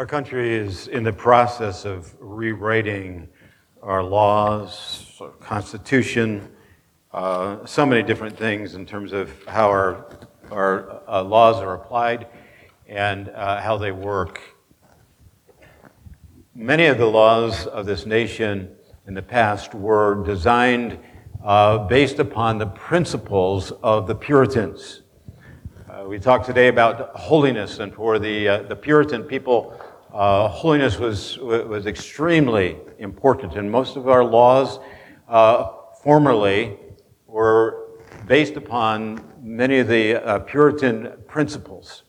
Our country is in the process of rewriting our laws, our constitution, uh, so many different things in terms of how our, our uh, laws are applied and uh, how they work. Many of the laws of this nation in the past were designed uh, based upon the principles of the Puritans. Uh, we talked today about holiness, and for the, uh, the Puritan people, uh, holiness was, was extremely important. And most of our laws uh, formerly were based upon many of the uh, Puritan principles.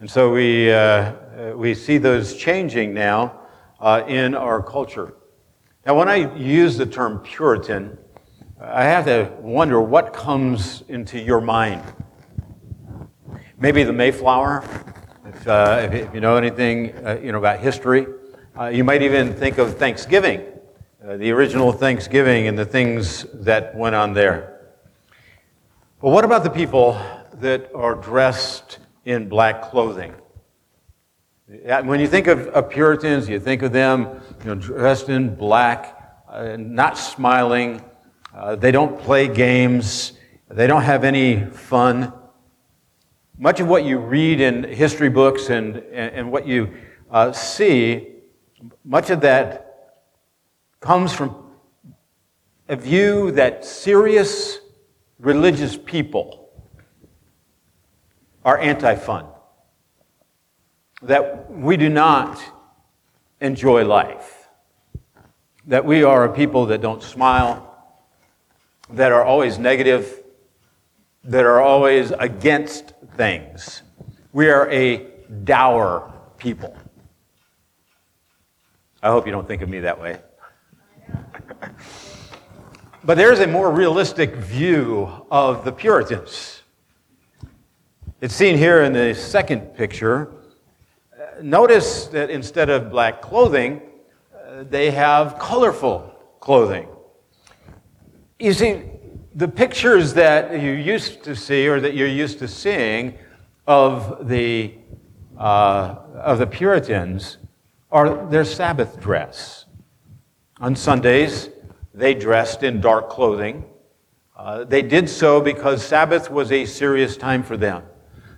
And so we, uh, we see those changing now in our culture. Now, when I use the term Puritan, I have to wonder what comes into your mind. Maybe the Mayflower, if, uh, if you know anything uh, you know, about history. Uh, you might even think of Thanksgiving, uh, the original Thanksgiving and the things that went on there. But what about the people that are dressed in black clothing? When you think of, of Puritans, you think of them you know, dressed in black, uh, not smiling. Uh, they don't play games. They don't have any fun. Much of what you read in history books and, and, what you uh, see, much of that comes from a view that serious religious people are anti fun that we do not enjoy life, that we are a people that don't smile, that are always negative, that are always against things. We are a dour people. I hope you don't think of me that way. but there's a more realistic view of the Puritans. It's seen here in the second picture notice that instead of black clothing, uh, they have colorful clothing. You see, the pictures that you used to see or that you're used to seeing of the, uh, of the Puritans are their Sabbath dress. On Sundays, they dressed in dark clothing. Uh, they did so because Sabbath was a serious time for them.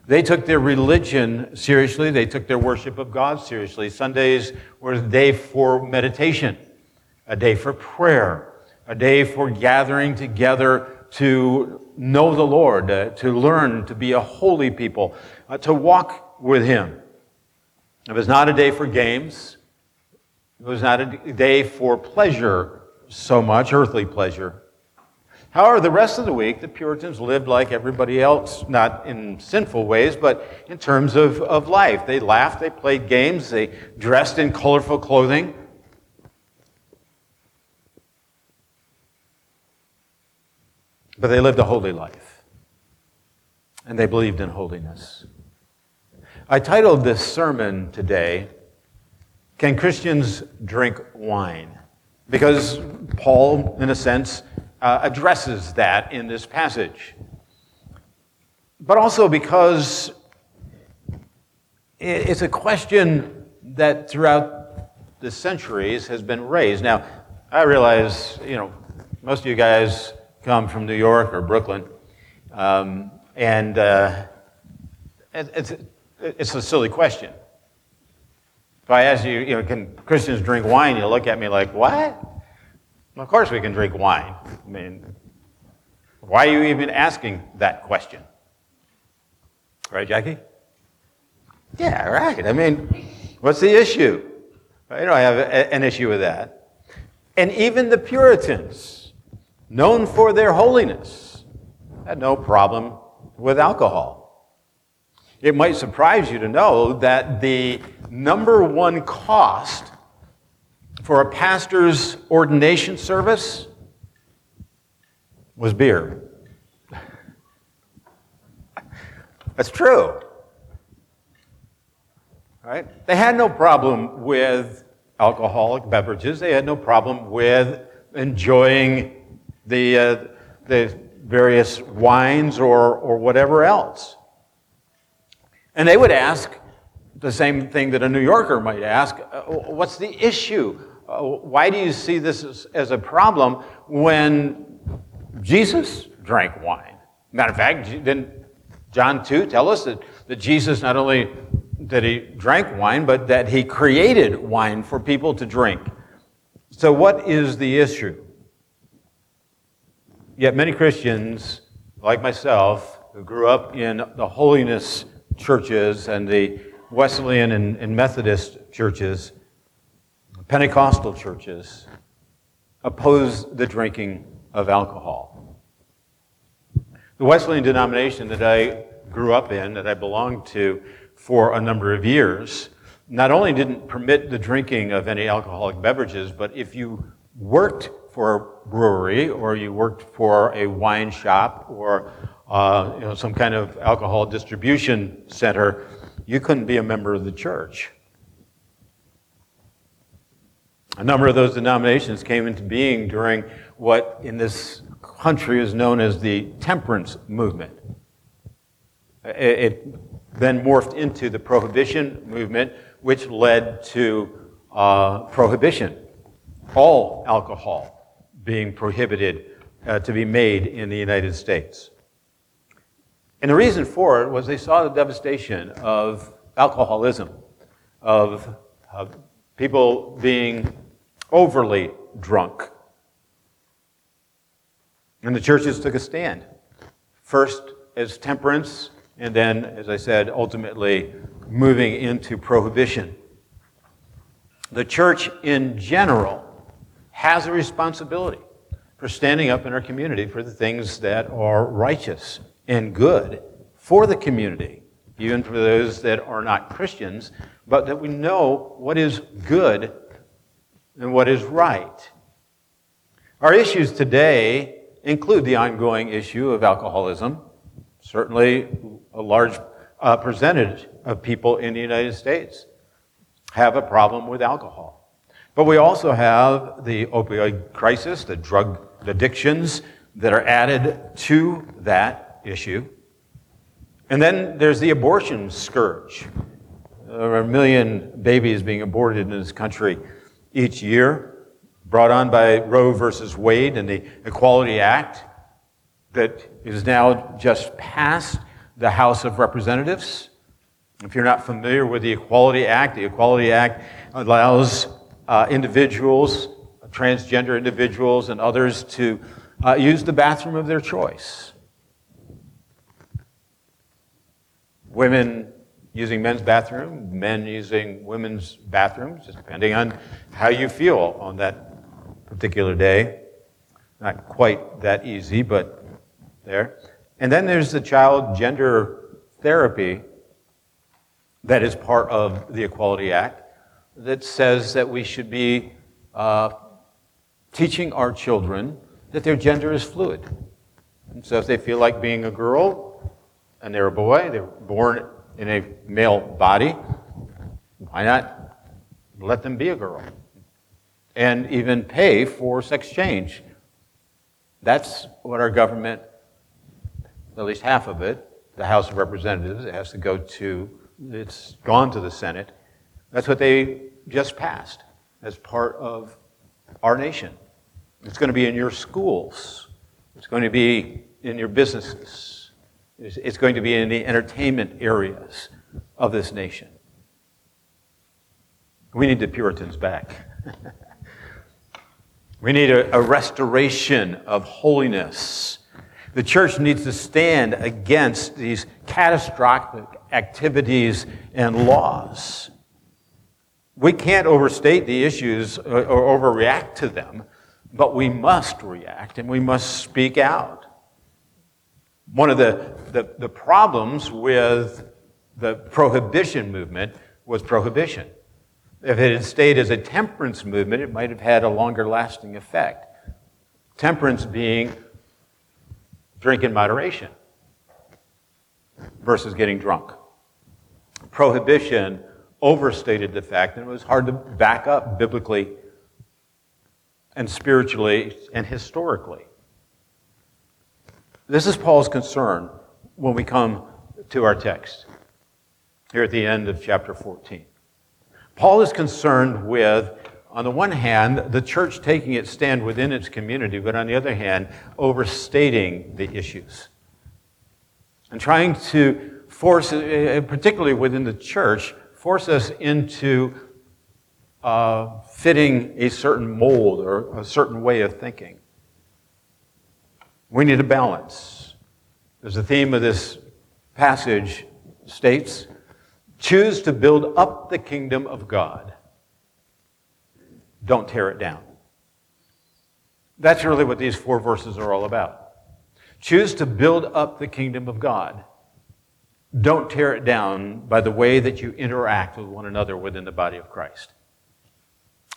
They took their religion seriously. They took their worship of God seriously. Sundays were a day for meditation, a day for prayer, a day for gathering together to know the Lord, uh, to learn to be a holy people, uh, to walk with Him. It was not a day for games. It was not a day for pleasure so much, earthly pleasure. However, the rest of the week, the Puritans lived like everybody else, not in sinful ways, but in terms of, of life. They laughed, they played games, they dressed in colorful clothing. But they lived a holy life, and they believed in holiness. I titled this sermon today, Can Christians Drink Wine? Because Paul, in a sense, uh, addresses that in this passage. But also because it's a question that throughout the centuries has been raised. Now, I realize, you know, most of you guys come from New York or Brooklyn, um, and uh, it's, it's a silly question. If I ask you, you know, can Christians drink wine, you look at me like, what? Of course, we can drink wine. I mean, why are you even asking that question? Right, Jackie? Yeah, right. I mean, what's the issue? I don't have an issue with that. And even the Puritans, known for their holiness, had no problem with alcohol. It might surprise you to know that the number one cost for a pastor's ordination service was beer. That's true. Right? They had no problem with alcoholic beverages. They had no problem with enjoying the, uh, the various wines or, or whatever else. And they would ask, the same thing that a New Yorker might ask uh, what's the issue? Uh, why do you see this as, as, a problem when Jesus drank wine? Matter of fact, didn't John 2 tell us that, that Jesus not only that he drank wine, but that he created wine for people to drink. So, what is the issue? Yet, many Christians, like myself, who grew up in the holiness churches and the Wesleyan and, and Methodist churches, Pentecostal churches, oppose the drinking of alcohol. The Wesleyan denomination that I grew up in, that I belonged to for a number of years, not only didn't permit the drinking of any alcoholic beverages, but if you worked for a brewery or you worked for a wine shop or uh, you know, some kind of alcohol distribution center, you couldn't be a member of the church. A number of those denominations came into being during what in this country is known as the temperance movement. It then morphed into the prohibition movement, which led to uh, prohibition, all alcohol being prohibited uh, to be made in the United States. And the reason for it was they saw the devastation of alcoholism, of, of people being overly drunk. And the churches took a stand. First as temperance, and then, as I said, ultimately moving into prohibition. The church in general has a responsibility for standing up in our community for the things that are righteous and good for the community, even for those that are not Christians, but that we know what is good and what is right. Our issues today include the ongoing issue of alcoholism. Certainly, a large uh, percentage of people in the United States have a problem with alcohol. But we also have the opioid crisis, the drug addictions that are added to that issue. And then there's the abortion scourge. There are a million babies being aborted in this country each year, brought on by Roe versus Wade and the Equality Act that is now just passed the House of Representatives. If you're not familiar with the Equality Act, the Equality Act allows uh, individuals, transgender individuals, and others to uh, use the bathroom of their choice. women using men's bathroom, men using women's bathrooms, depending on how you feel on that particular day. Not quite that easy, but there. And then there's the child gender therapy that is part of the Equality Act that says that we should be uh, teaching our children that their gender is fluid. And so if they feel like being a girl, and they're a boy, they're born in a male body, why not let them be a girl? And even pay for sex change. That's what our government, at least half of it, the House of Representatives, it has to go to, it's gone to the Senate. That's what they just passed as part of our nation. It's going to be in your schools. It's going to be in your businesses. It's going to be in the entertainment areas of this nation. We need the Puritans back. we need a, a, restoration of holiness. The church needs to stand against these catastrophic activities and laws. We can't overstate the issues or, or overreact to them, but we must react and we must speak out. One of the, the, the problems with the prohibition movement was prohibition. If it had stayed as a temperance movement, it might have had a longer lasting effect. Temperance being drink in moderation versus getting drunk. Prohibition overstated the fact and it was hard to back up biblically and spiritually and historically. This is Paul's concern when we come to our text. here at the end of chapter 14. Paul is concerned with, on the one hand, the church taking its stand within its community, but on the other hand, overstating the issues and trying to force, particularly within the church, force us into uh, fitting a certain mold or a certain way of thinking. We need a balance. As the theme of this passage states, choose to build up the kingdom of God. Don't tear it down. That's really what these four verses are all about. Choose to build up the kingdom of God. Don't tear it down by the way that you interact with one another within the body of Christ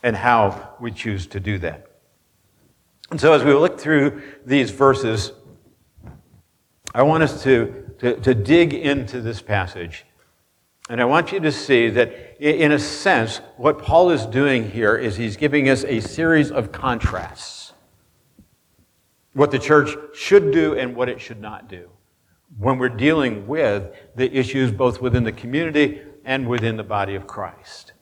and how we choose to do that. And so, as we look through these verses, I want us to, to, to, dig into this passage. And I want you to see that, in a sense, what Paul is doing here is he's giving us a series of contrasts. What the church should do and what it should not do when we're dealing with the issues both within the community and within the body of Christ.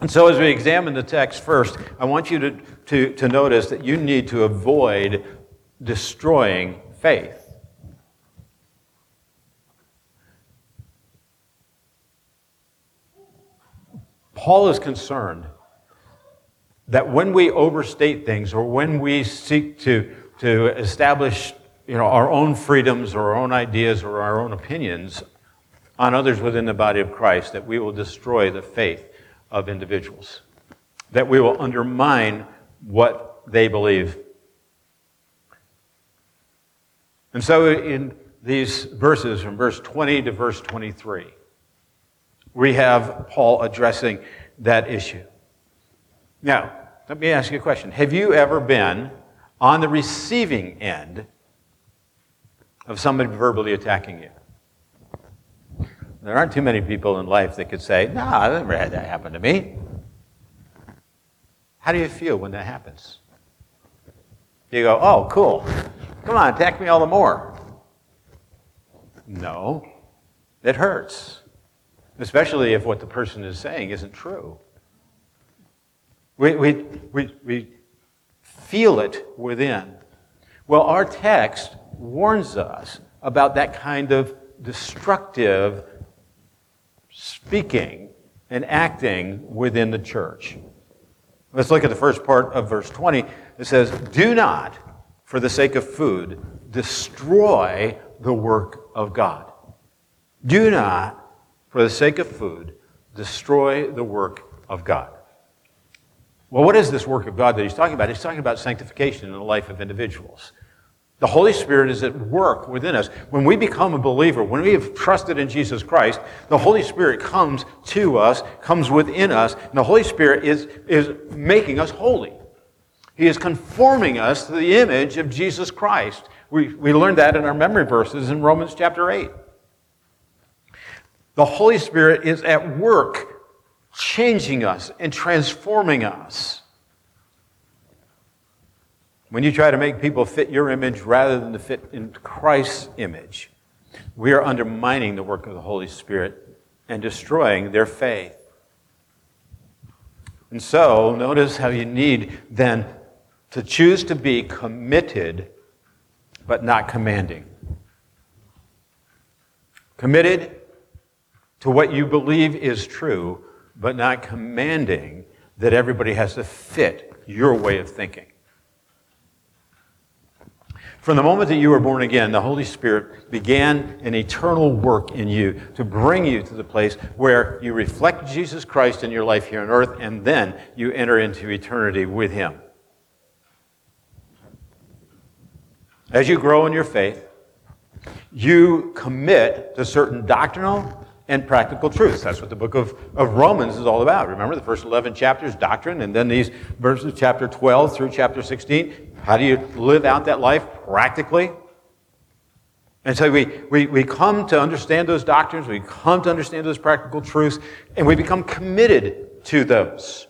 And so, as we examine the text first, I want you to, to, to notice that you need to avoid destroying faith. Paul is concerned that when we overstate things or when we seek to, to establish you know, our own freedoms or our own ideas or our own opinions on others within the body of Christ, that we will destroy the faith of individuals, that we will undermine what they believe. And so, in these verses, from verse 20 to verse 23, we have Paul addressing that issue. Now, let me ask you a question. Have you ever been on the receiving end of somebody verbally attacking you? There aren't too many people in life that could say, No, I've never had that happen to me. How do you feel when that happens? You go, Oh, cool. Come on, attack me all the more. No, it hurts, especially if what the person is saying isn't true. We, we, we, we feel it within. Well, our text warns us about that kind of destructive speaking and acting within the church. Let's look at the first part of verse 20. It says, Do not, for the sake of food, destroy the work of God. Do not, for the sake of food, destroy the work of God. Well, what is this work of God that he's talking about? He's talking about sanctification in the life of individuals. The Holy Spirit is at work within us. When we become a believer, when we have trusted in Jesus Christ, the Holy Spirit comes to us, comes within us, and the Holy Spirit is, is making us holy. He is conforming us to the image of Jesus Christ. We, we learned that in our memory verses in Romans chapter 8. The Holy Spirit is at work changing us and transforming us. When you try to make people fit your image rather than to fit in Christ's image, we are undermining the work of the Holy Spirit and destroying their faith. And so, notice how you need then to choose to be committed but not commanding. Committed to what you believe is true, but not commanding that everybody has to fit your way of thinking. From the moment that you were born again, the Holy Spirit began an eternal work in you to bring you to the place where you reflect Jesus Christ in your life here on earth, and then you enter into eternity with Him. As you grow in your faith, you commit to certain doctrinal and practical truths. That's what the book of, of Romans is all about. Remember, the first 11 chapters, doctrine, and then these verses, chapter 12 through chapter 16, how do you live out that life practically? And so we, we, we come to understand those doctrines, we come to understand those practical truths, and we become committed to those.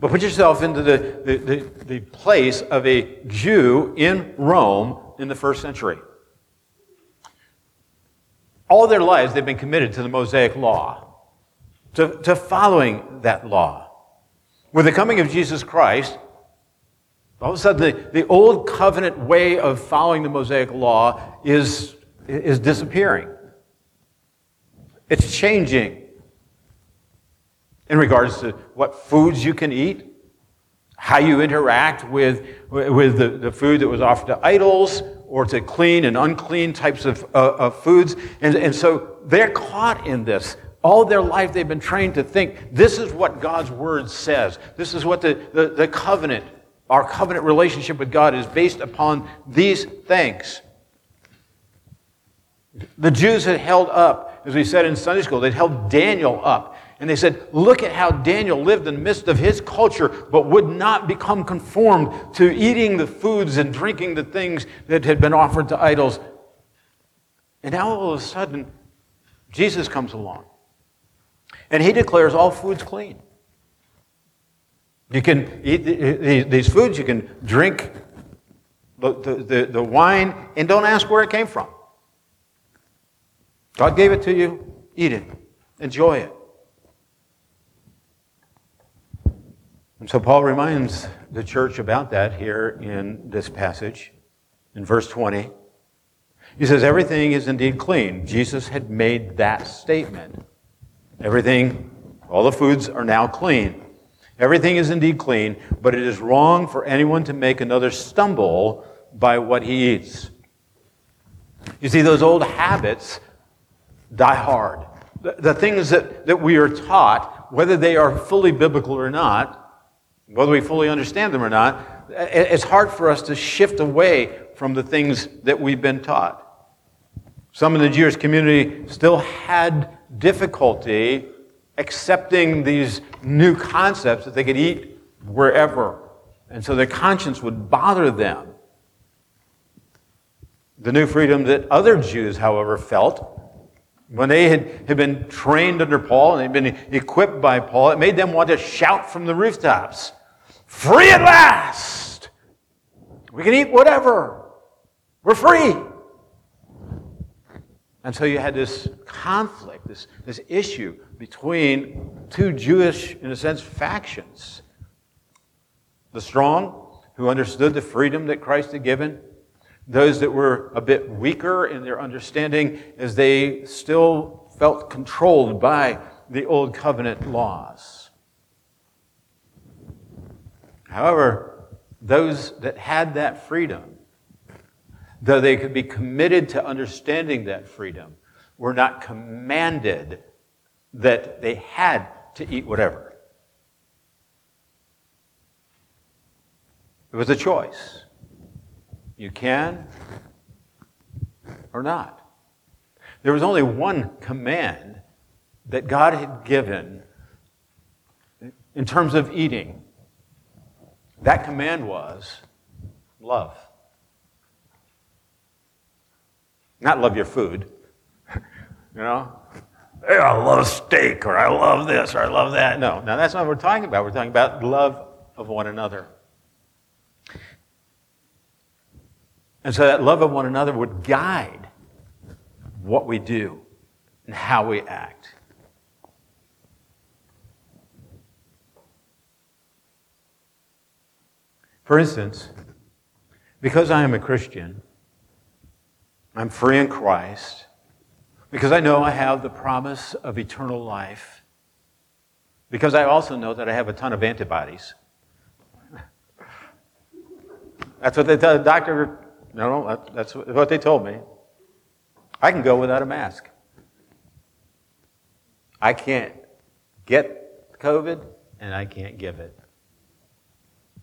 But put yourself into the, the, the, the place of a Jew in Rome in the first century. All their lives, they've been committed to the Mosaic law, to, to following that law. With the coming of Jesus Christ, all of a sudden, the, the old covenant way of following the Mosaic law is, is disappearing. It's changing in regards to what foods you can eat, how you interact with, with the, the food that was offered to idols or to clean and unclean types of, uh, of foods. And, and so they're caught in this. All their life they've been trained to think this is what God's word says. This is what the, the, the covenant, our covenant relationship with God is based upon these things. The Jews had held up, as we said in Sunday school, they'd held Daniel up and they said, Look at how Daniel lived in the midst of his culture, but would not become conformed to eating the foods and drinking the things that had been offered to idols. And now all of a sudden, Jesus comes along. And he declares all foods clean. You can eat these foods, you can drink the, the, the, wine, and don't ask where it came from. God gave it to you, eat it, enjoy it. And so Paul reminds the church about that here in this passage, in verse 20. He says, Everything is indeed clean. Jesus had made that statement. Everything, all the foods are now clean. Everything is indeed clean, but it is wrong for anyone to make another stumble by what he eats. You see, those old habits die hard. The, the things that, that we are taught, whether they are fully biblical or not, whether we fully understand them or not, it's hard for us to shift away from the things that we've been taught. Some in the Jewish community still had difficulty accepting these new concepts that they could eat wherever. And so their conscience would bother them. The new freedom that other Jews, however, felt when they had, had been trained under Paul and they'd been equipped by Paul, it made them want to shout from the rooftops. Free at last! We can eat whatever. We're free. And so you had this conflict, this, this issue between two Jewish, in a sense, factions. The strong, who understood the freedom that Christ had given, those that were a bit weaker in their understanding as they still felt controlled by the old covenant laws. However, those that had that freedom, though they could be committed to understanding that freedom, were not commanded that they had to eat whatever. It was a choice. You can or not. There was only one command that God had given in terms of eating that command was love. Not love your food. you know? Hey, I love steak, or I love this, or I love that. No, now that's not what we're talking about. We're talking about love of one another. And so that love of one another would guide what we do and how we act. For instance, because I am a Christian, I'm free in Christ, because I know I have the promise of eternal life, because I also know that I have a ton of antibodies. That's what they tell the doctor. No, no, that's what they told me. I can go without a mask. I can't get COVID and I can't give it.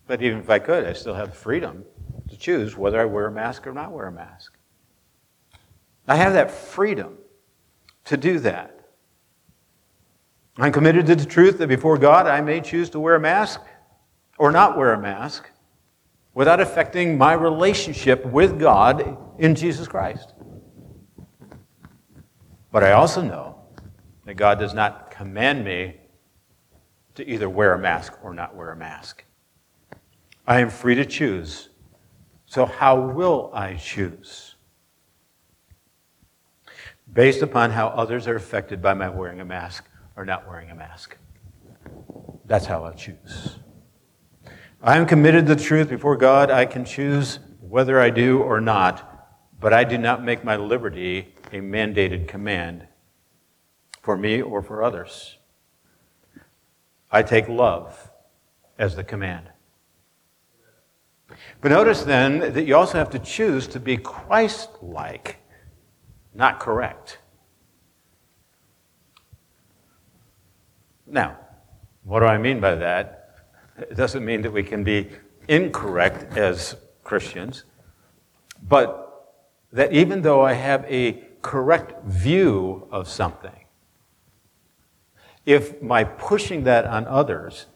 But even if I could, I still have the freedom to choose whether I wear a mask or not wear a mask. I have that freedom to do that. I'm committed to the truth that before God I may choose to wear a mask or not wear a mask without affecting my relationship with God in Jesus Christ. But I also know that God does not command me to either wear a mask or not wear a mask. I am free to choose. So, how will I choose? based upon how others are affected by my wearing a mask or not wearing a mask. That's how I choose. I am committed to the truth before God. I can choose whether I do or not, but I do not make my liberty a mandated command for me or for others. I take love as the command. But notice then that you also have to choose to be Christ like, not correct. Now, what do I mean by that? It doesn't mean that we can be incorrect as Christians, but that even though I have a correct view of something, if my pushing that on others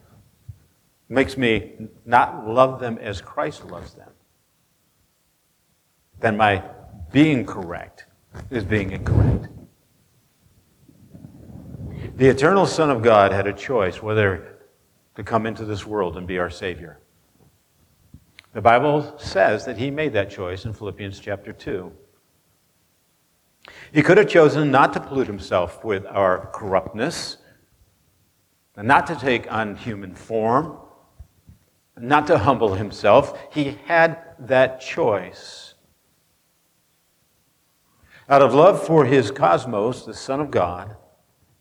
makes me not love them as Christ loves them, then my being correct is being incorrect. The eternal Son of God had a choice whether to come into this world and be our Savior. The Bible says that he made that choice in Philippians chapter 2. He could have chosen not to pollute himself with our corruptness, and not to take on human form, not to humble himself. He had that choice. Out of love for his cosmos, the Son of God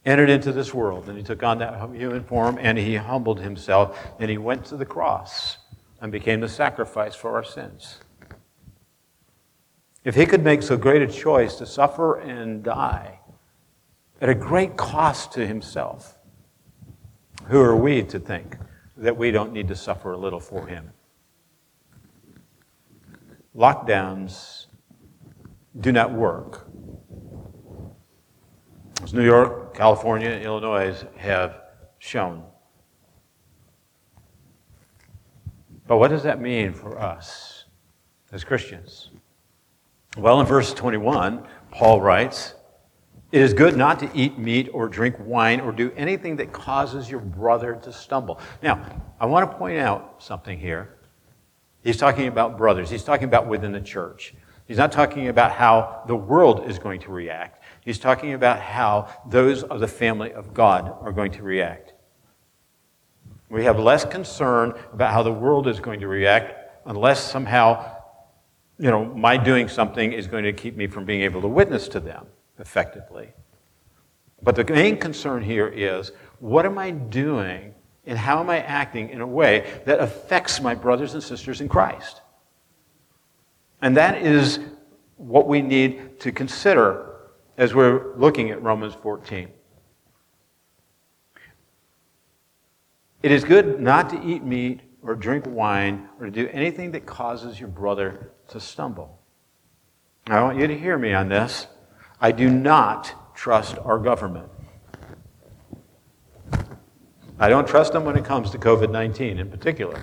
entered into this world, and he took on that human form, and he humbled himself, and he went to the cross and became the sacrifice for our sins. If he could make so great a choice to suffer and die at a great cost to himself, who are we to think that we don't need to suffer a little for him? Lockdowns do not work. As New York, California, and Illinois have shown. But what does that mean for us as Christians? Well, in verse 21, Paul writes, It is good not to eat meat or drink wine or do anything that causes your brother to stumble. Now, I want to point out something here. He's talking about brothers, he's talking about within the church. He's not talking about how the world is going to react. He's talking about how those of the family of God are going to react. We have less concern about how the world is going to react unless somehow, you know, my doing something is going to keep me from being able to witness to them effectively. But the main concern here is what am I doing and how am I acting in a way that affects my brothers and sisters in Christ? And that is what we need to consider as we're looking at Romans 14. It is good not to eat meat or drink wine or to do anything that causes your brother to stumble. I want you to hear me on this. I do not trust our government. I don't trust them when it comes to COVID 19 in particular.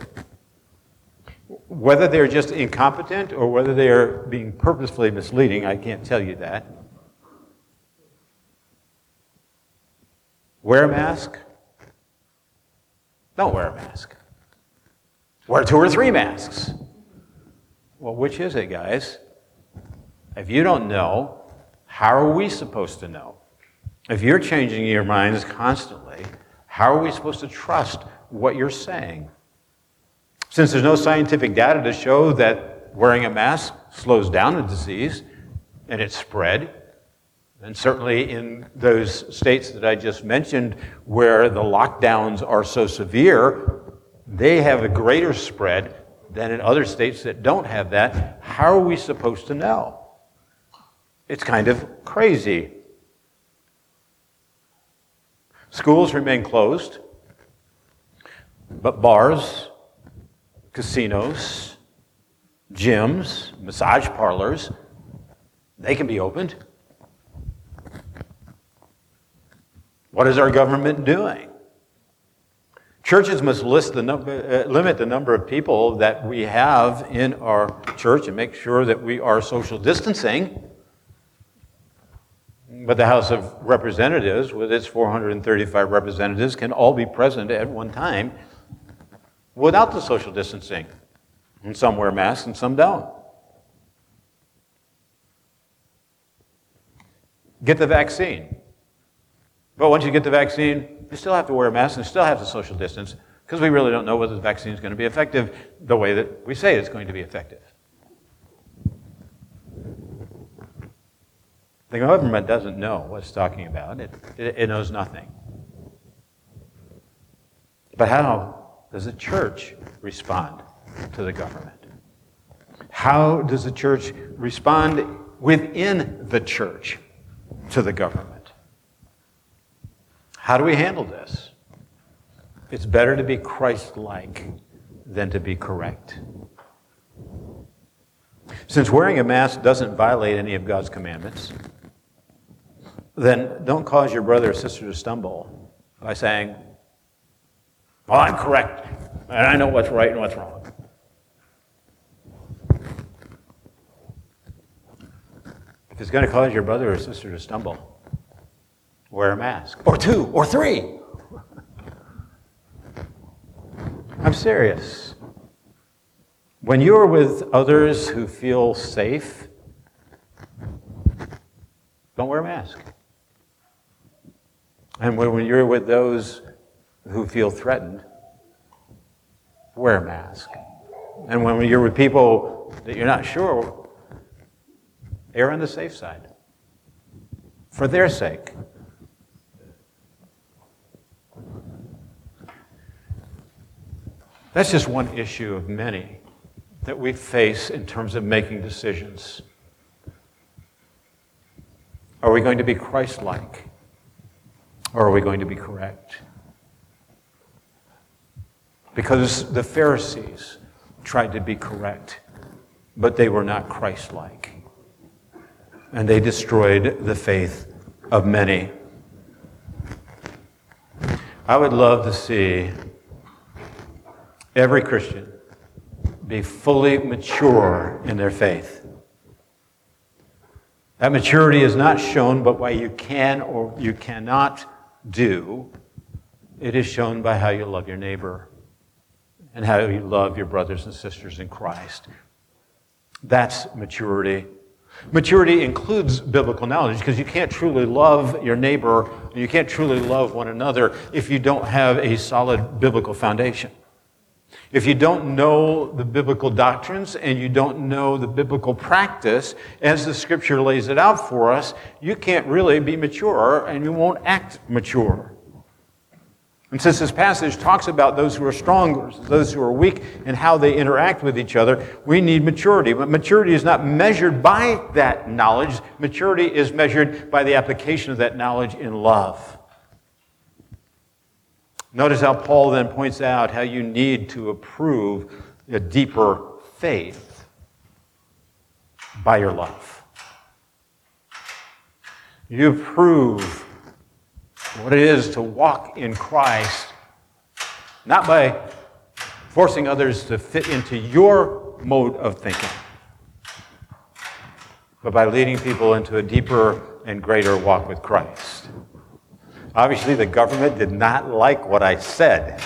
Whether they're just incompetent or whether they are being purposefully misleading, I can't tell you that. Wear a mask. Don't wear a mask. Wear two or three masks. Well, which is it, guys? If you don't know, how are we supposed to know? If you're changing your minds constantly, how are we supposed to trust what you're saying? Since there's no scientific data to show that wearing a mask slows down a disease and its spread, and certainly in those states that I just mentioned where the lockdowns are so severe, they have a greater spread than in other states that don't have that. How are we supposed to know? It's kind of crazy. Schools remain closed, but bars, casinos, gyms, massage parlors, they can be opened. What is our government doing? Churches must list the number, uh, limit the number of people that we have in our church and make sure that we are social distancing. But the House of Representatives, with its 435 representatives, can all be present at one time without the social distancing. And some wear masks and some don't. get the vaccine. But once you get the vaccine, you still have to wear a mask and still have to social distance because we really don't know whether the vaccine is going to be effective the way that we say it's going to be effective. The government doesn't know what it's talking about, it, it, it knows nothing. But how does the church respond to the government? How does the church respond within the church to the government? How do we handle this? It's better to be Christ like than to be correct. Since wearing a mask doesn't violate any of God's commandments, then don't cause your brother or sister to stumble by saying, Well, I'm correct, and I know what's right and what's wrong. If it's going to cause your brother or sister to stumble, wear a mask. Or two, or three. I'm serious. When you're with others who feel safe, don't wear a mask. And when you're with those who feel threatened, wear a mask. And when you're with people that you're not sure, err on the safe side for their sake. That's just one issue of many that we face in terms of making decisions. Are we going to be Christ like? Or are we going to be correct? Because the Pharisees tried to be correct, but they were not Christ like. And they destroyed the faith of many. I would love to see every Christian be fully mature in their faith. That maturity is not shown by what you can or you cannot do. It is shown by how you love your neighbor and how you love your brothers and sisters in Christ. That's maturity. Maturity includes biblical knowledge because you can't truly love your neighbor and you can't truly love one another if you don't have a solid biblical foundation. If you don't know the biblical doctrines and you don't know the biblical practice as the scripture lays it out for us, you can't really be mature and you won't act mature. And since this passage talks about those who are strong, those who are weak, and how they interact with each other, we need maturity. But maturity is not measured by that knowledge. Maturity is measured by the application of that knowledge in love. Notice how Paul then points out how you need to approve a deeper faith by your love. You prove what it is to walk in Christ, not by forcing others to fit into your mode of thinking, but by leading people into a deeper and greater walk with Christ. Obviously, the government did not like what I said.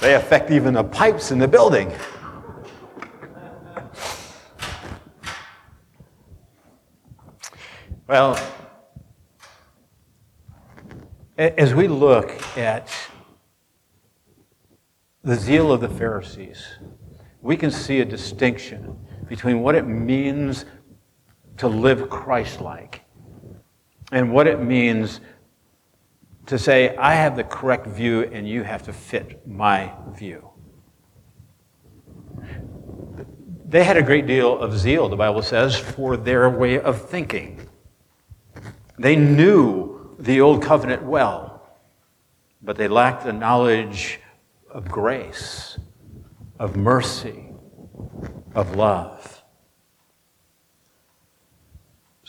They affect even the pipes in the building. Well, as we look at the zeal of the Pharisees, we can see a distinction between what it means to live Christ like and what it means to say, I have the correct view and you have to fit my view. They had a great deal of zeal, the Bible says, for their way of thinking. They knew the old covenant well, but they lacked the knowledge of grace, of mercy, of love.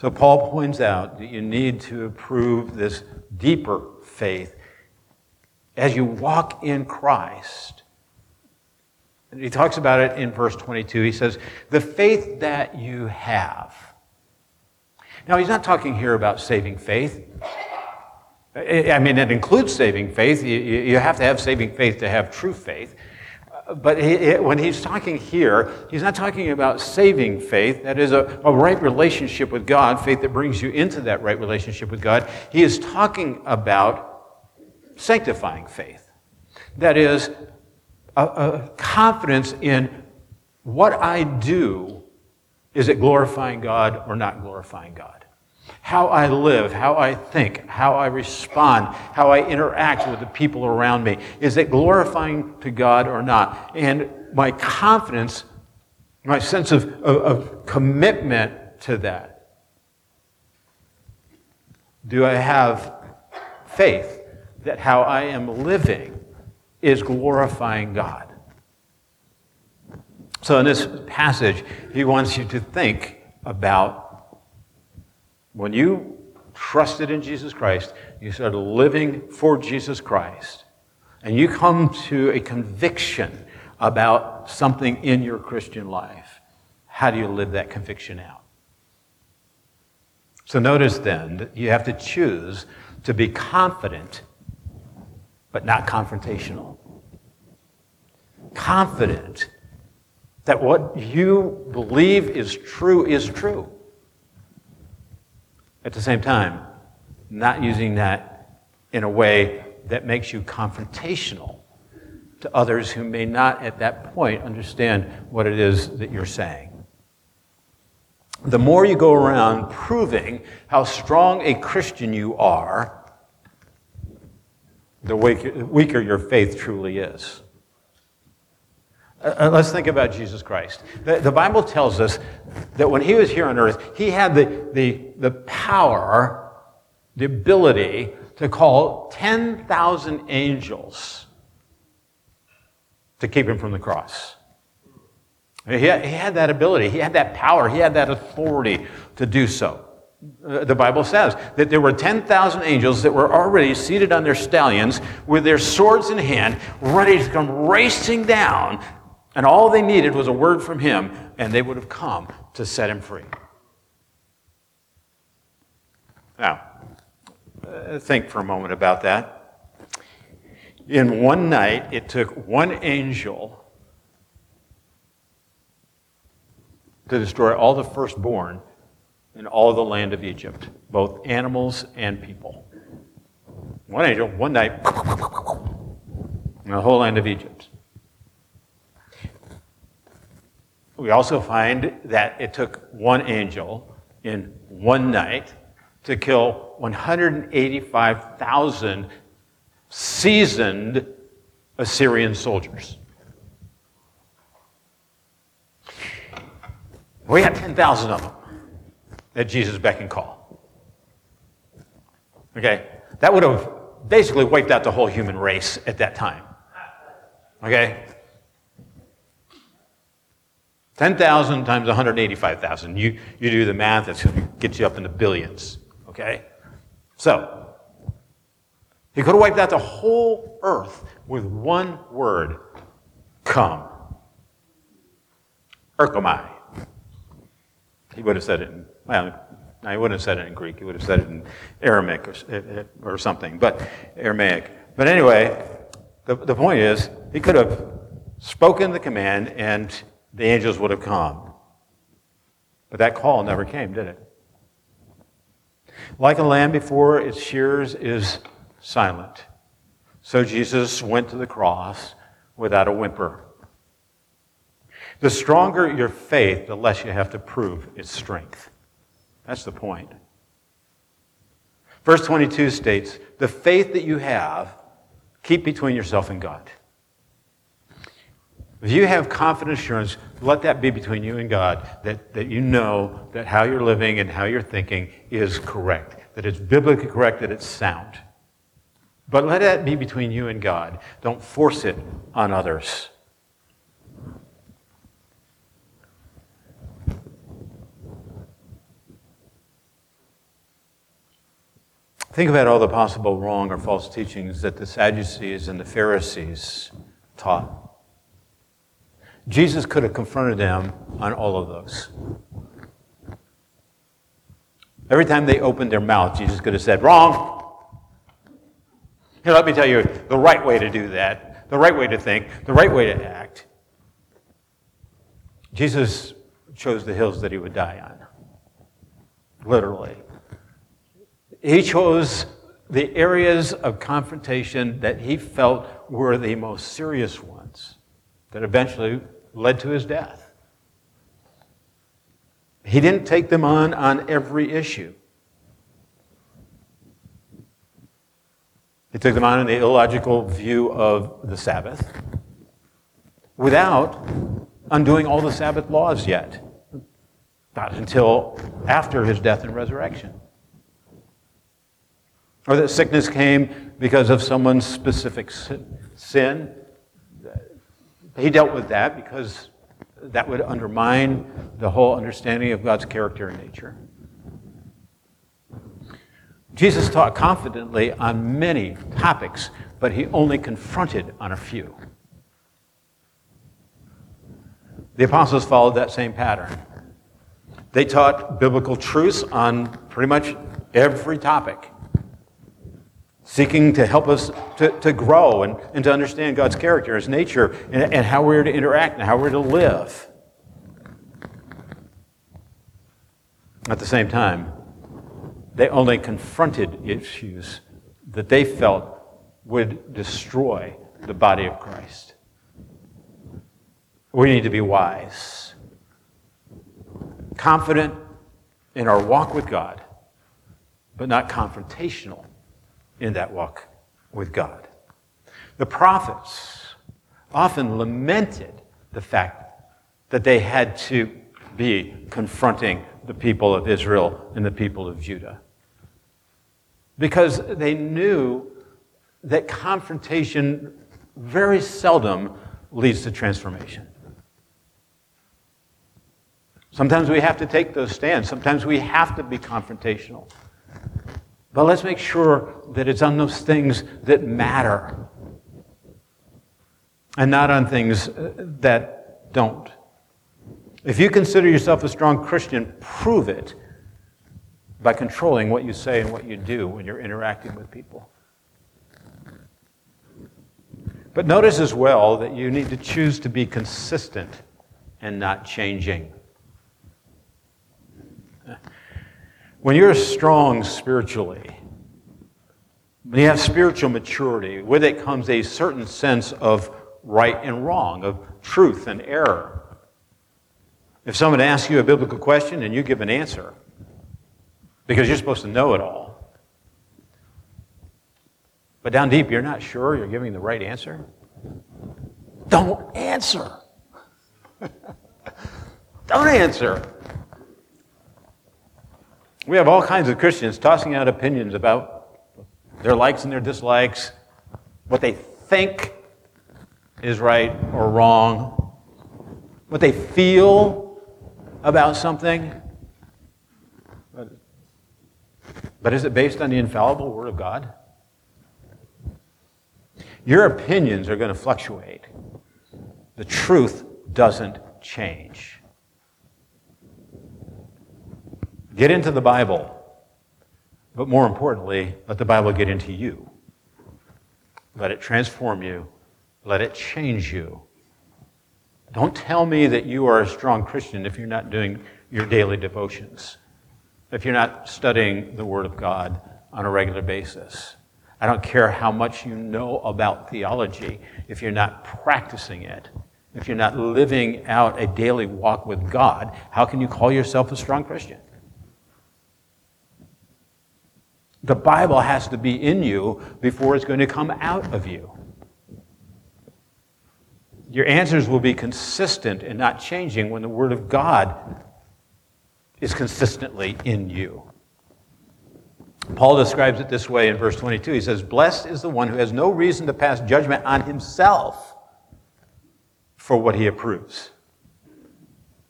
So Paul points out that you need to approve this deeper faith as you walk in Christ. And he talks about it in verse 22. He says, The faith that you have. Now, he's not talking here about saving faith. I mean, it includes saving faith. You have to have saving faith to have true faith. But he, when he's talking here, he's not talking about saving faith. That is a, a right relationship with God, faith that brings you into that right relationship with God. He is talking about sanctifying faith. That is a, a confidence in what I do. Is it glorifying God or not glorifying God? How I live, how I think, how I respond, how I interact with the people around me. Is it glorifying to God or not? And my confidence, my sense of, of, of commitment to that. Do I have faith that how I am living is glorifying God? So, in this passage, he wants you to think about when you trusted in Jesus Christ, you started living for Jesus Christ, and you come to a conviction about something in your Christian life, how do you live that conviction out? So notice then that you have to choose to be confident, but not confrontational. Confident that what you believe is true is true. At the same time, not using that in a way that makes you confrontational to others who may not at that point understand what it is that you're saying. The more you go around proving how strong a Christian you are, the weaker your faith truly is. Uh, uh, let's think about Jesus Christ. The, the, Bible tells us that when he was here on earth, he had the, the, the power, the ability to call 10,000 angels to keep him from the cross. He had, he had that ability, he had that power, he had that authority to do so. Uh, the Bible says that there were 10,000 angels that were already seated on their stallions with their swords in hand, ready to come racing down and all they needed was a word from him, and they would have come to set him free. Now, uh, think for a moment about that. In one night, it took one angel to destroy all the firstborn in all the land of Egypt, both animals and people. One angel, one night, in the whole land of Egypt. We also find that it took one angel in one night to kill 185,000 seasoned Assyrian soldiers. We had 10,000 of them at Jesus' beck and call. Okay? That would have basically wiped out the whole human race at that time. Okay? 10,000 times 185,000. You, you do the math, that's going to get you up in the billions. Okay? So, he could have wiped out the whole earth with one word come. Erkomai. He would have said it in, well, he wouldn't have said it in Greek. He would have said it in Aramaic or, eh, eh, or something, but Aramaic. But anyway, the, the point is, he could have spoken the command and the angels would have come. But that call never came, did it? Like a lamb before its shears is silent, so Jesus went to the cross without a whimper. The stronger your faith, the less you have to prove its strength. That's the point. Verse 22 states the faith that you have, keep between yourself and God. If you have confident assurance, let that be between you and God that, that you know that how you're living and how you're thinking is correct, that it's biblically correct, that it's sound. But let that be between you and God. Don't force it on others. Think about all the possible wrong or false teachings that the Sadducees and the Pharisees taught. Jesus could have confronted them on all of those. Every time they opened their mouth, Jesus could have said, Wrong. Here, let me tell you the right way to do that. the right way to think, the right way to act. Jesus chose the hills that he would die on, literally. He chose the areas of confrontation that he felt were the most serious ones that eventually led to his death. He didn't take them on on every issue. He took them on in the illogical view of the Sabbath without undoing all the Sabbath laws yet. Not until after his death and resurrection. Or that sickness came because of someone's specific sin. He dealt with that because that would undermine the whole understanding of God's character and nature. Jesus taught confidently on many topics, but he only confronted on a few. The apostles followed that same pattern. They taught biblical truths on pretty much every topic, seeking to help us to, to grow and, and to understand God's character, His nature, and, and how we're to interact and how we're to live. At the same time, they only confronted issues that they felt would destroy the body of Christ. We need to be wise, confident in our walk with God, but not confrontational in that walk with God. The prophets often lamented the fact that they had to be confronting the people of Israel and the people of Judah. Because they knew that confrontation very seldom leads to transformation. Sometimes we have to take those stands. Sometimes we have to be confrontational. But let's make sure that it's on those things that matter and not on things uh, that don't. If you consider yourself a strong Christian, prove it by controlling what you say and what you do when you're interacting with people. But notice as well that you need to choose to be consistent and not changing. When you're strong spiritually, when you have spiritual maturity, with it comes a certain sense of right and wrong, of truth and error. If someone asks you a biblical question and you give an answer, because you're supposed to know it all, but down deep you're not sure you're giving the right answer, don't answer. don't answer. We have all kinds of Christians tossing out opinions about their likes and their dislikes, what they think is right or wrong, what they feel about something. But, is it based on the infallible Word of God? Your opinions are going to fluctuate. The truth doesn't change. Get into the Bible. But more importantly, let the Bible get into you. Let it transform you. Let it change you. Don't tell me that you are a strong Christian if you're not doing your daily devotions, if you're not studying the Word of God on a regular basis. I don't care how much you know about theology if you're not practicing it. If you're not living out a daily walk with God, how can you call yourself a strong Christian? The Bible has to be in you before it's going to come out of you. Your answers will be consistent and not changing when the Word of God is consistently in you. Paul describes it this way in verse 22. He says, Blessed is the one who has no reason to pass judgment on himself for what he approves.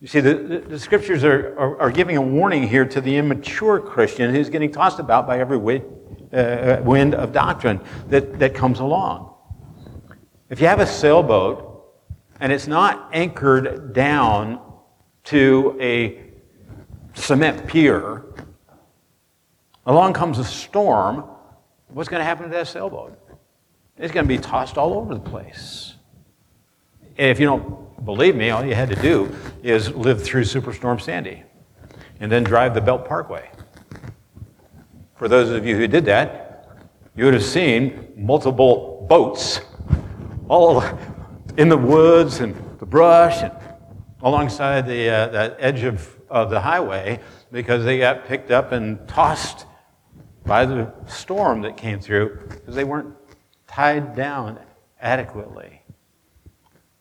You see, the, the, scriptures are, are, are, giving a warning here to the immature Christian who's getting tossed about by every wind, uh, wind of doctrine that, that comes along. If you have a sailboat and it's not anchored down to a cement pier, along comes a storm, what's going to happen to that sailboat? It's going to be tossed all over the place. If you don't believe me, all you had to do is live through Superstorm Sandy and then drive the Belt Parkway. For those of you who did that, you would have seen multiple boats all in the woods and the brush and alongside the uh, that edge of, of the highway because they got picked up and tossed by the storm that came through because they weren't tied down adequately.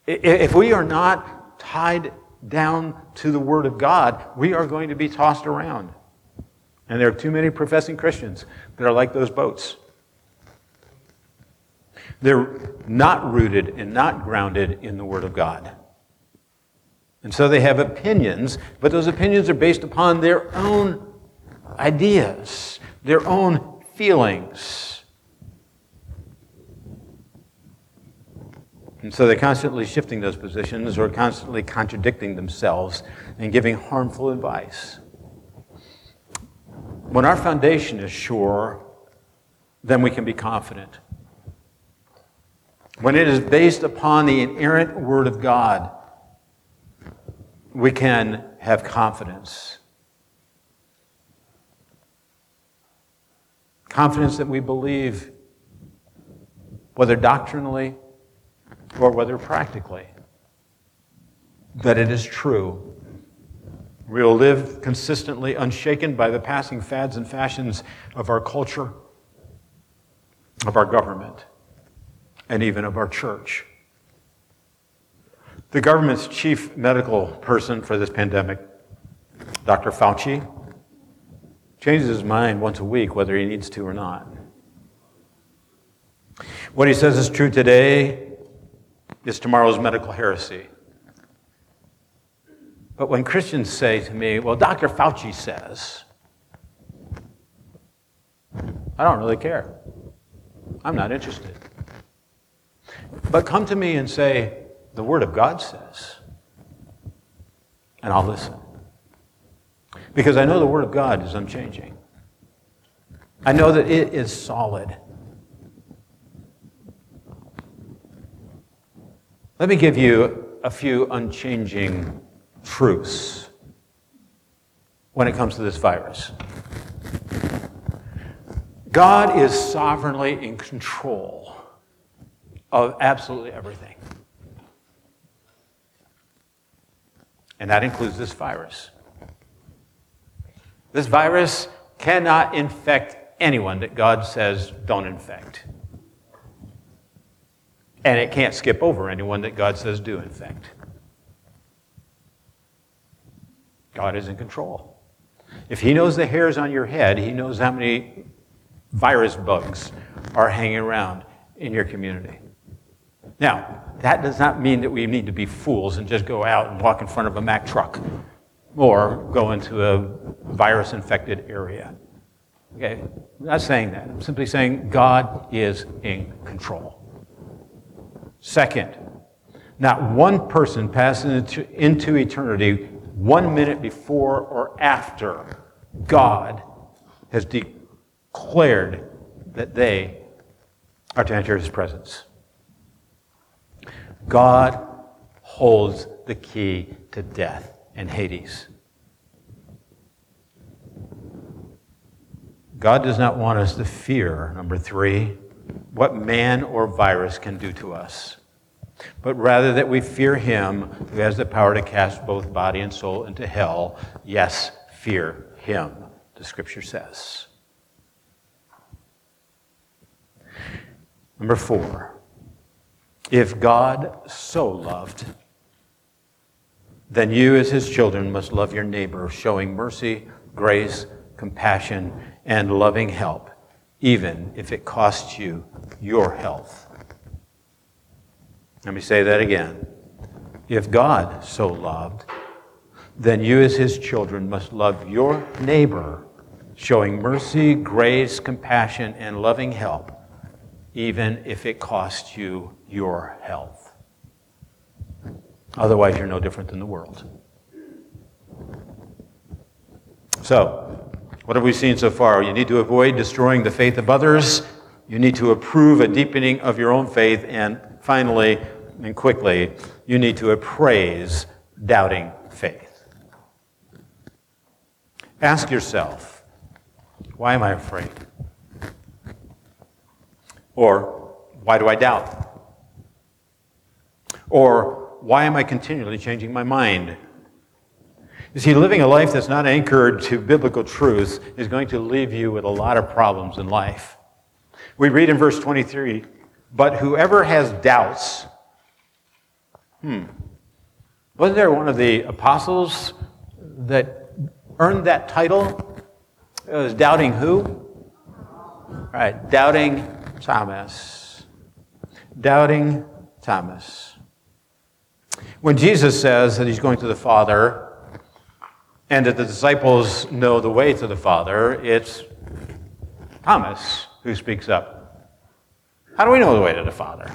If we are not tied down to the Word of God, we are going to be tossed around. And there are too many professing Christians that are like those boats. They're not rooted and not grounded in the Word of God. And so they have opinions, but those opinions are based upon their own ideas, their own feelings. And so they're constantly shifting those positions or constantly contradicting themselves and giving harmful advice. When our foundation is sure, then we can be confident. When it is based upon the inerrant Word of God, we can have confidence. Confidence that we believe, whether doctrinally or whether practically, that it is true. We will live consistently unshaken by the passing fads and fashions of our culture, of our government, and even of our church. The government's chief medical person for this pandemic, Dr. Fauci, changes his mind once a week whether he needs to or not. What he says is true today is tomorrow's medical heresy. But when Christians say to me, well, Dr. Fauci says, I don't really care. I'm not interested. But come to me and say, the Word of God says, and I'll listen. Because I know the Word of God is unchanging. I know that it is solid. Let me give you a few unchanging truths when it comes to this virus. God is sovereignly in control of absolutely everything. And that includes this virus. This virus cannot infect anyone that God says don't infect. And it can't skip over anyone that God says do infect. God is in control. If He knows the hairs on your head, He knows how many virus bugs are hanging around in your community. Now, that does not mean that we need to be fools and just go out and walk in front of a Mack truck or go into a virus infected area. Okay? I'm not saying that. I'm simply saying God is in control. Second, not one person passes into, into eternity one minute before or after God has declared that they are to enter his presence. God holds the key to death and Hades. God does not want us to fear, number three, what man or virus can do to us, but rather that we fear him who has the power to cast both body and soul into hell. Yes, fear him, the scripture says. Number four, if God so loved, then you, as his children, must love your neighbor, showing mercy, grace, compassion, and loving help, even if it costs you your health. Let me say that again. If God so loved, then you, as his children, must love your neighbor, showing mercy, grace, compassion, and loving help, even if it costs you your health. Otherwise, you're no different than the world. So, what have we seen so far? You need to avoid destroying the faith of others You need to approve a deepening of your own faith. And finally, and quickly, you need to appraise doubting faith. Ask yourself, why am I afraid? Or, why do I doubt? Or, why am I continually changing my mind? You see, living a life that's not anchored to biblical truth is going to leave you with a lot of problems in life. We read in verse 23 But whoever has doubts, hmm, wasn't there one of the apostles that earned that title? It was doubting who? All right, doubting Thomas. Doubting Thomas. When Jesus says that he's going to the Father and that the disciples know the way to the Father, it's Thomas who speaks up. How do we know the way to the Father?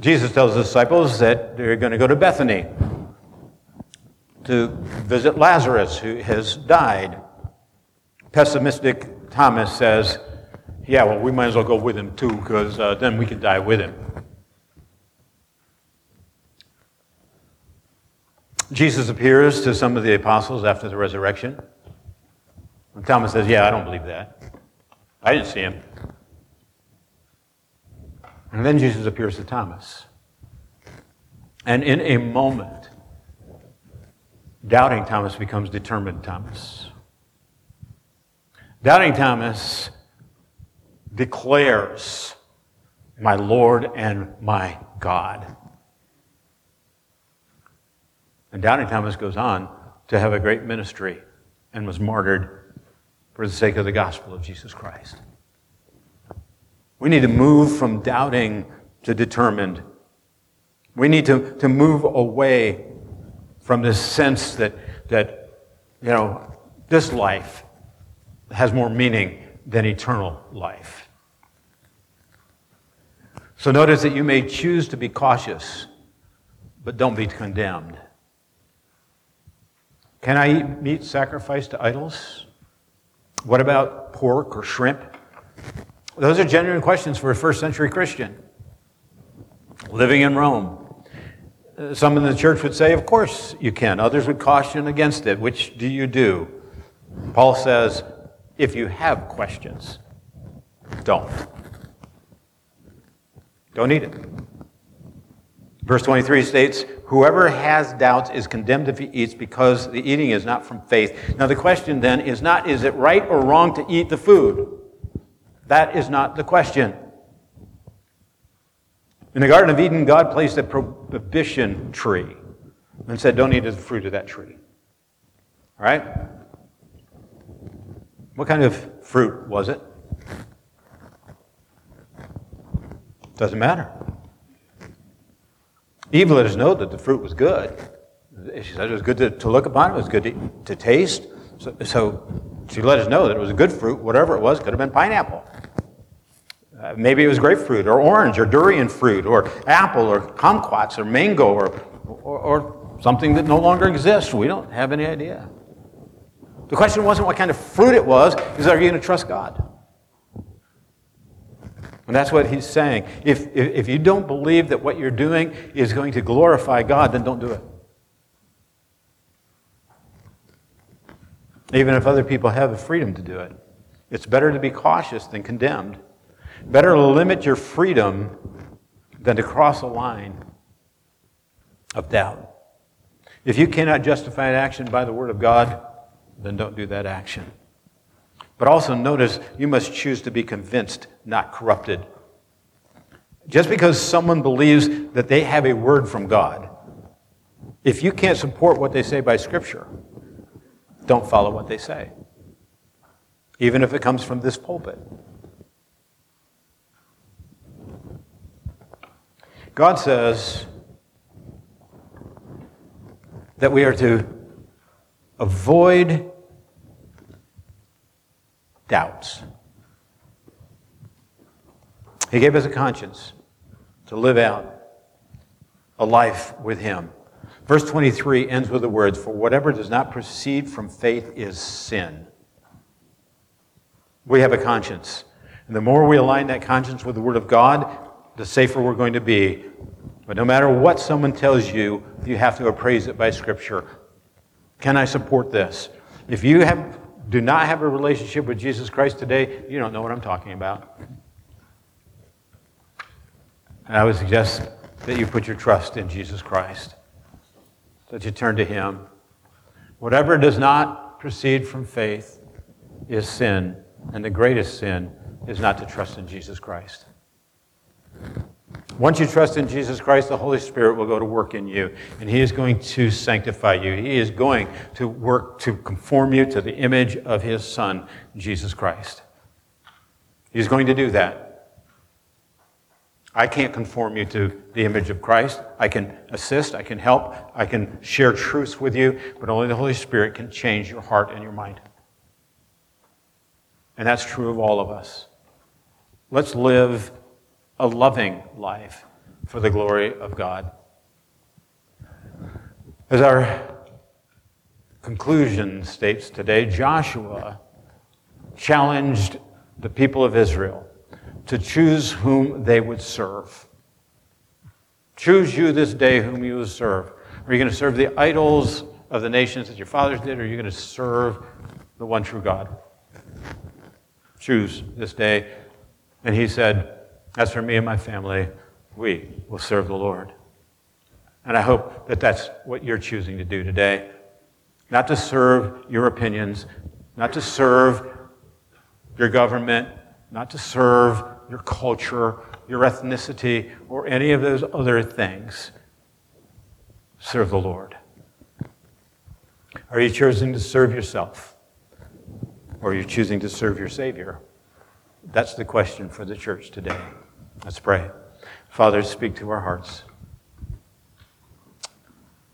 Jesus tells the disciples that they're going to go to Bethany to visit Lazarus, who has died. Pessimistic Thomas says, Yeah, well, we might as well go with him too, because uh, then we can die with him. Jesus appears to some of the apostles after the resurrection. And Thomas says, Yeah, I don't believe that. I didn't see him. And then Jesus appears to Thomas. And in a moment, doubting Thomas becomes determined Thomas. Doubting Thomas declares, My Lord and my God. And Doubting Thomas goes on to have a great ministry and was martyred for the sake of the gospel of Jesus Christ. We need to move from doubting to determined. We need to, to move away from this sense that, that, you know, this life has more meaning than eternal life. So notice that you may choose to be cautious, but don't be condemned. Can I eat meat sacrificed to idols? What about pork or shrimp? Those are genuine questions for a first century Christian living in Rome. Uh, some in the church would say, Of course you can. Others would caution against it. Which do you do? Paul says, If you have questions, don't. Don't eat it. Verse 23 states, Whoever has doubts is condemned if he eats because the eating is not from faith. Now, the question then is not, is it right or wrong to eat the food? That is not the question. In the Garden of Eden, God placed a prohibition tree and said, Don't eat the fruit of that tree. All right? What kind of fruit was it? Doesn't matter. Eve let us know that the fruit was good. She said it was good to, to look upon, it was good to, to taste. So, so, she let us know that it was a good fruit, whatever it was, could have been pineapple. Uh, maybe it was grapefruit or orange or durian fruit or apple or kumquats or mango or, or, or something that no longer exists. We don't have any idea. The question wasn't what kind of fruit it was, is are you going to trust God? And that's what he's saying. If, if, if, you don't believe that what you're doing is going to glorify God, then don't do it. Even if other people have the freedom to do it. It's better to be cautious than condemned. Better limit your freedom than to cross a line of doubt. If you cannot justify an action by the Word of God, then don't do that action. But also notice you must choose to be convinced, not corrupted. Just because someone believes that they have a word from God, if you can't support what they say by Scripture, don't follow what they say, even if it comes from this pulpit. God says that we are to avoid doubts. He gave us a conscience to live out a life with Him. Verse 23 ends with the words For whatever does not proceed from faith is sin. We have a conscience. And the more we align that conscience with the Word of God, the safer we're going to be. But no matter what someone tells you, you have to appraise it by Scripture. Can I support this? If you have, do not have a relationship with Jesus Christ today, you don't know what I'm talking about. And I would suggest that you put your trust in Jesus Christ, that you turn to Him. Whatever does not proceed from faith is sin, and the greatest sin is not to trust in Jesus Christ. Once you trust in Jesus Christ, the Holy Spirit will go to work in you, and He is going to sanctify you. He is going to work to conform you to the image of His Son, Jesus Christ. He's going to do that. I can't conform you to the image of Christ. I can assist, I can help, I can share truths with you, but only the Holy Spirit can change your heart and your mind. And that's true of all of us. Let's live a loving life for the glory of God. As our conclusion states today, Joshua challenged the people of Israel to choose whom they would serve. Choose you this day whom you will serve. Are you going to serve the idols of the nations that your fathers did, or are you going to serve the one true God? Choose this day. And he said, As for me and my family, we will serve the Lord. And I hope that that's what you're choosing to do today. Not to serve your opinions, not to serve your government, not to serve your culture, your ethnicity, or any of those other things. Serve the Lord. Are you choosing to serve yourself? Or are you choosing to serve your Savior? That's the question for the church today. Let's pray. Father, speak to our hearts.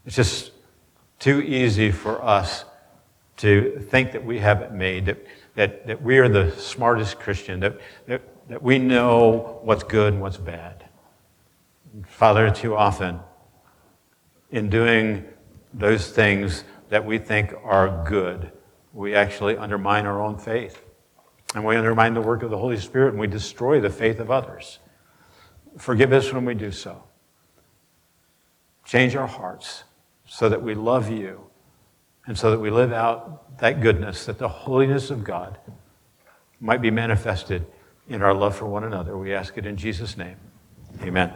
It's just too easy for us to think that we have it made, that, that, that we are the smartest Christian, that, that, that we know what's good and what's bad. Father, too often, in doing those things that we think are good, we actually undermine our own faith. And we undermine the work of the Holy Spirit and we destroy the faith of others. Forgive us when we do so. Change our hearts so that we love you and so that we live out that goodness, that the holiness of God might be manifested in our love for one another. We ask it in Jesus' name. Amen.